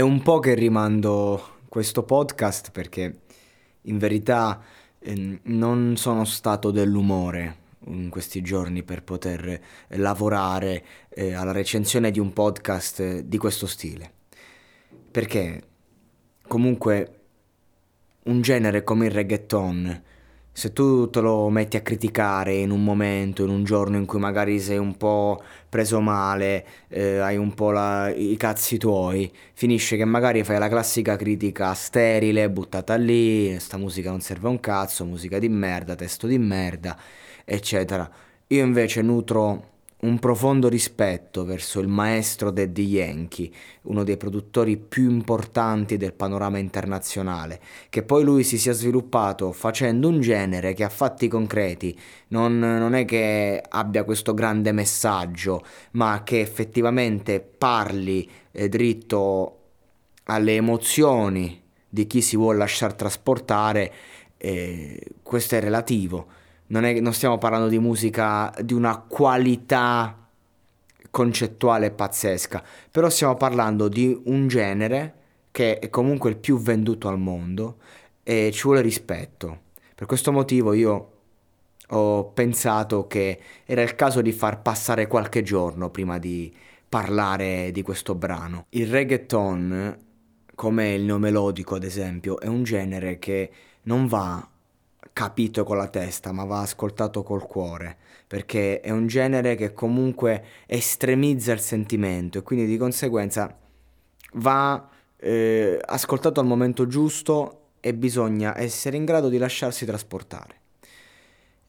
È un po' che rimando questo podcast perché in verità eh, non sono stato dell'umore in questi giorni per poter lavorare eh, alla recensione di un podcast di questo stile. Perché comunque un genere come il reggaeton, se tu te lo metti a criticare in un momento, in un giorno in cui magari sei un po' preso male, eh, hai un po' la, i cazzi tuoi, finisce che magari fai la classica critica sterile, buttata lì, sta musica non serve a un cazzo, musica di merda, testo di merda, eccetera. Io invece nutro un profondo rispetto verso il maestro Daddy Yankee, uno dei produttori più importanti del panorama internazionale, che poi lui si sia sviluppato facendo un genere che ha fatti concreti, non, non è che abbia questo grande messaggio, ma che effettivamente parli eh, dritto alle emozioni di chi si vuole lasciar trasportare, eh, questo è relativo non, è, non stiamo parlando di musica di una qualità concettuale pazzesca, però stiamo parlando di un genere che è comunque il più venduto al mondo e ci vuole rispetto. Per questo motivo io ho pensato che era il caso di far passare qualche giorno prima di parlare di questo brano. Il reggaeton, come il neomelodico ad esempio, è un genere che non va capito con la testa, ma va ascoltato col cuore, perché è un genere che comunque estremizza il sentimento e quindi di conseguenza va eh, ascoltato al momento giusto e bisogna essere in grado di lasciarsi trasportare.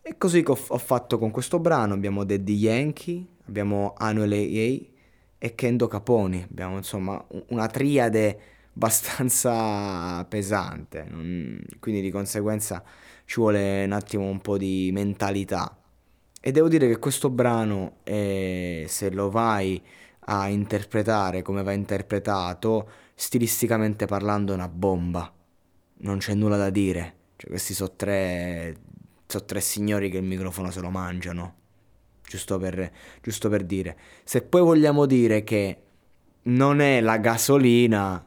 E così ho, ho fatto con questo brano, abbiamo Daddy Yankee, abbiamo Anuel A.A. e Kendo Caponi, abbiamo insomma una triade abbastanza pesante, quindi di conseguenza ci vuole un attimo un po' di mentalità. E devo dire che questo brano, eh, se lo vai a interpretare come va interpretato, stilisticamente parlando è una bomba. Non c'è nulla da dire. Cioè, questi sono tre, so tre signori che il microfono se lo mangiano. Giusto per, giusto per dire. Se poi vogliamo dire che non è la gasolina,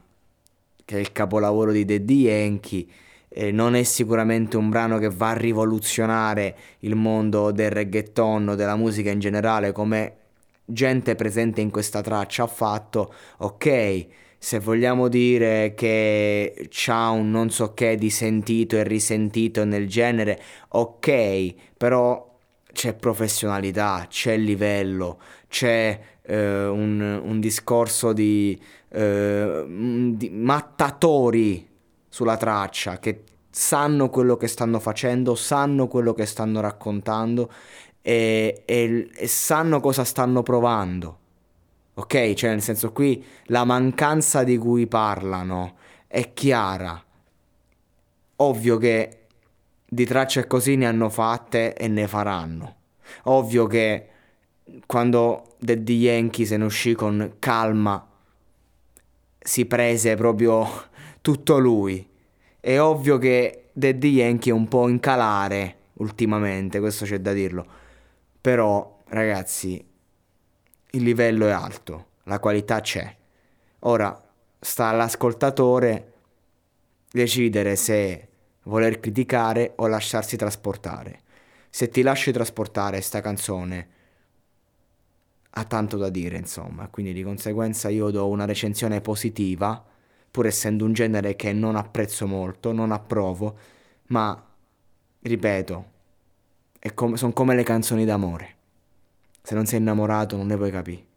che è il capolavoro di Daddy Yankee, eh, non è sicuramente un brano che va a rivoluzionare il mondo del reggaeton o della musica in generale come gente presente in questa traccia ha fatto, ok, se vogliamo dire che c'ha un non so che di sentito e risentito nel genere, ok, però c'è professionalità, c'è livello, c'è eh, un, un, discorso di, eh, di mattatori sulla traccia, che sanno quello che stanno facendo, sanno quello che stanno raccontando e, e, e sanno cosa stanno provando. Ok? Cioè, nel senso qui la mancanza di cui parlano è chiara. Ovvio che di tracce così ne hanno fatte e ne faranno. Ovvio che quando Daddy Yankee se ne uscì con calma si prese proprio tutto lui. È ovvio che Daddy Yankee è un po' in calare ultimamente, questo c'è da dirlo. Però, ragazzi, il livello è alto, la qualità c'è. Ora sta all'ascoltatore decidere se voler criticare o lasciarsi trasportare. Se ti lasci trasportare sta canzone ha tanto da dire, insomma, quindi di conseguenza io do una recensione positiva pur essendo un genere che non apprezzo molto, non approvo, ma ripeto, com- sono come le canzoni d'amore. Se non sei innamorato non ne puoi capire.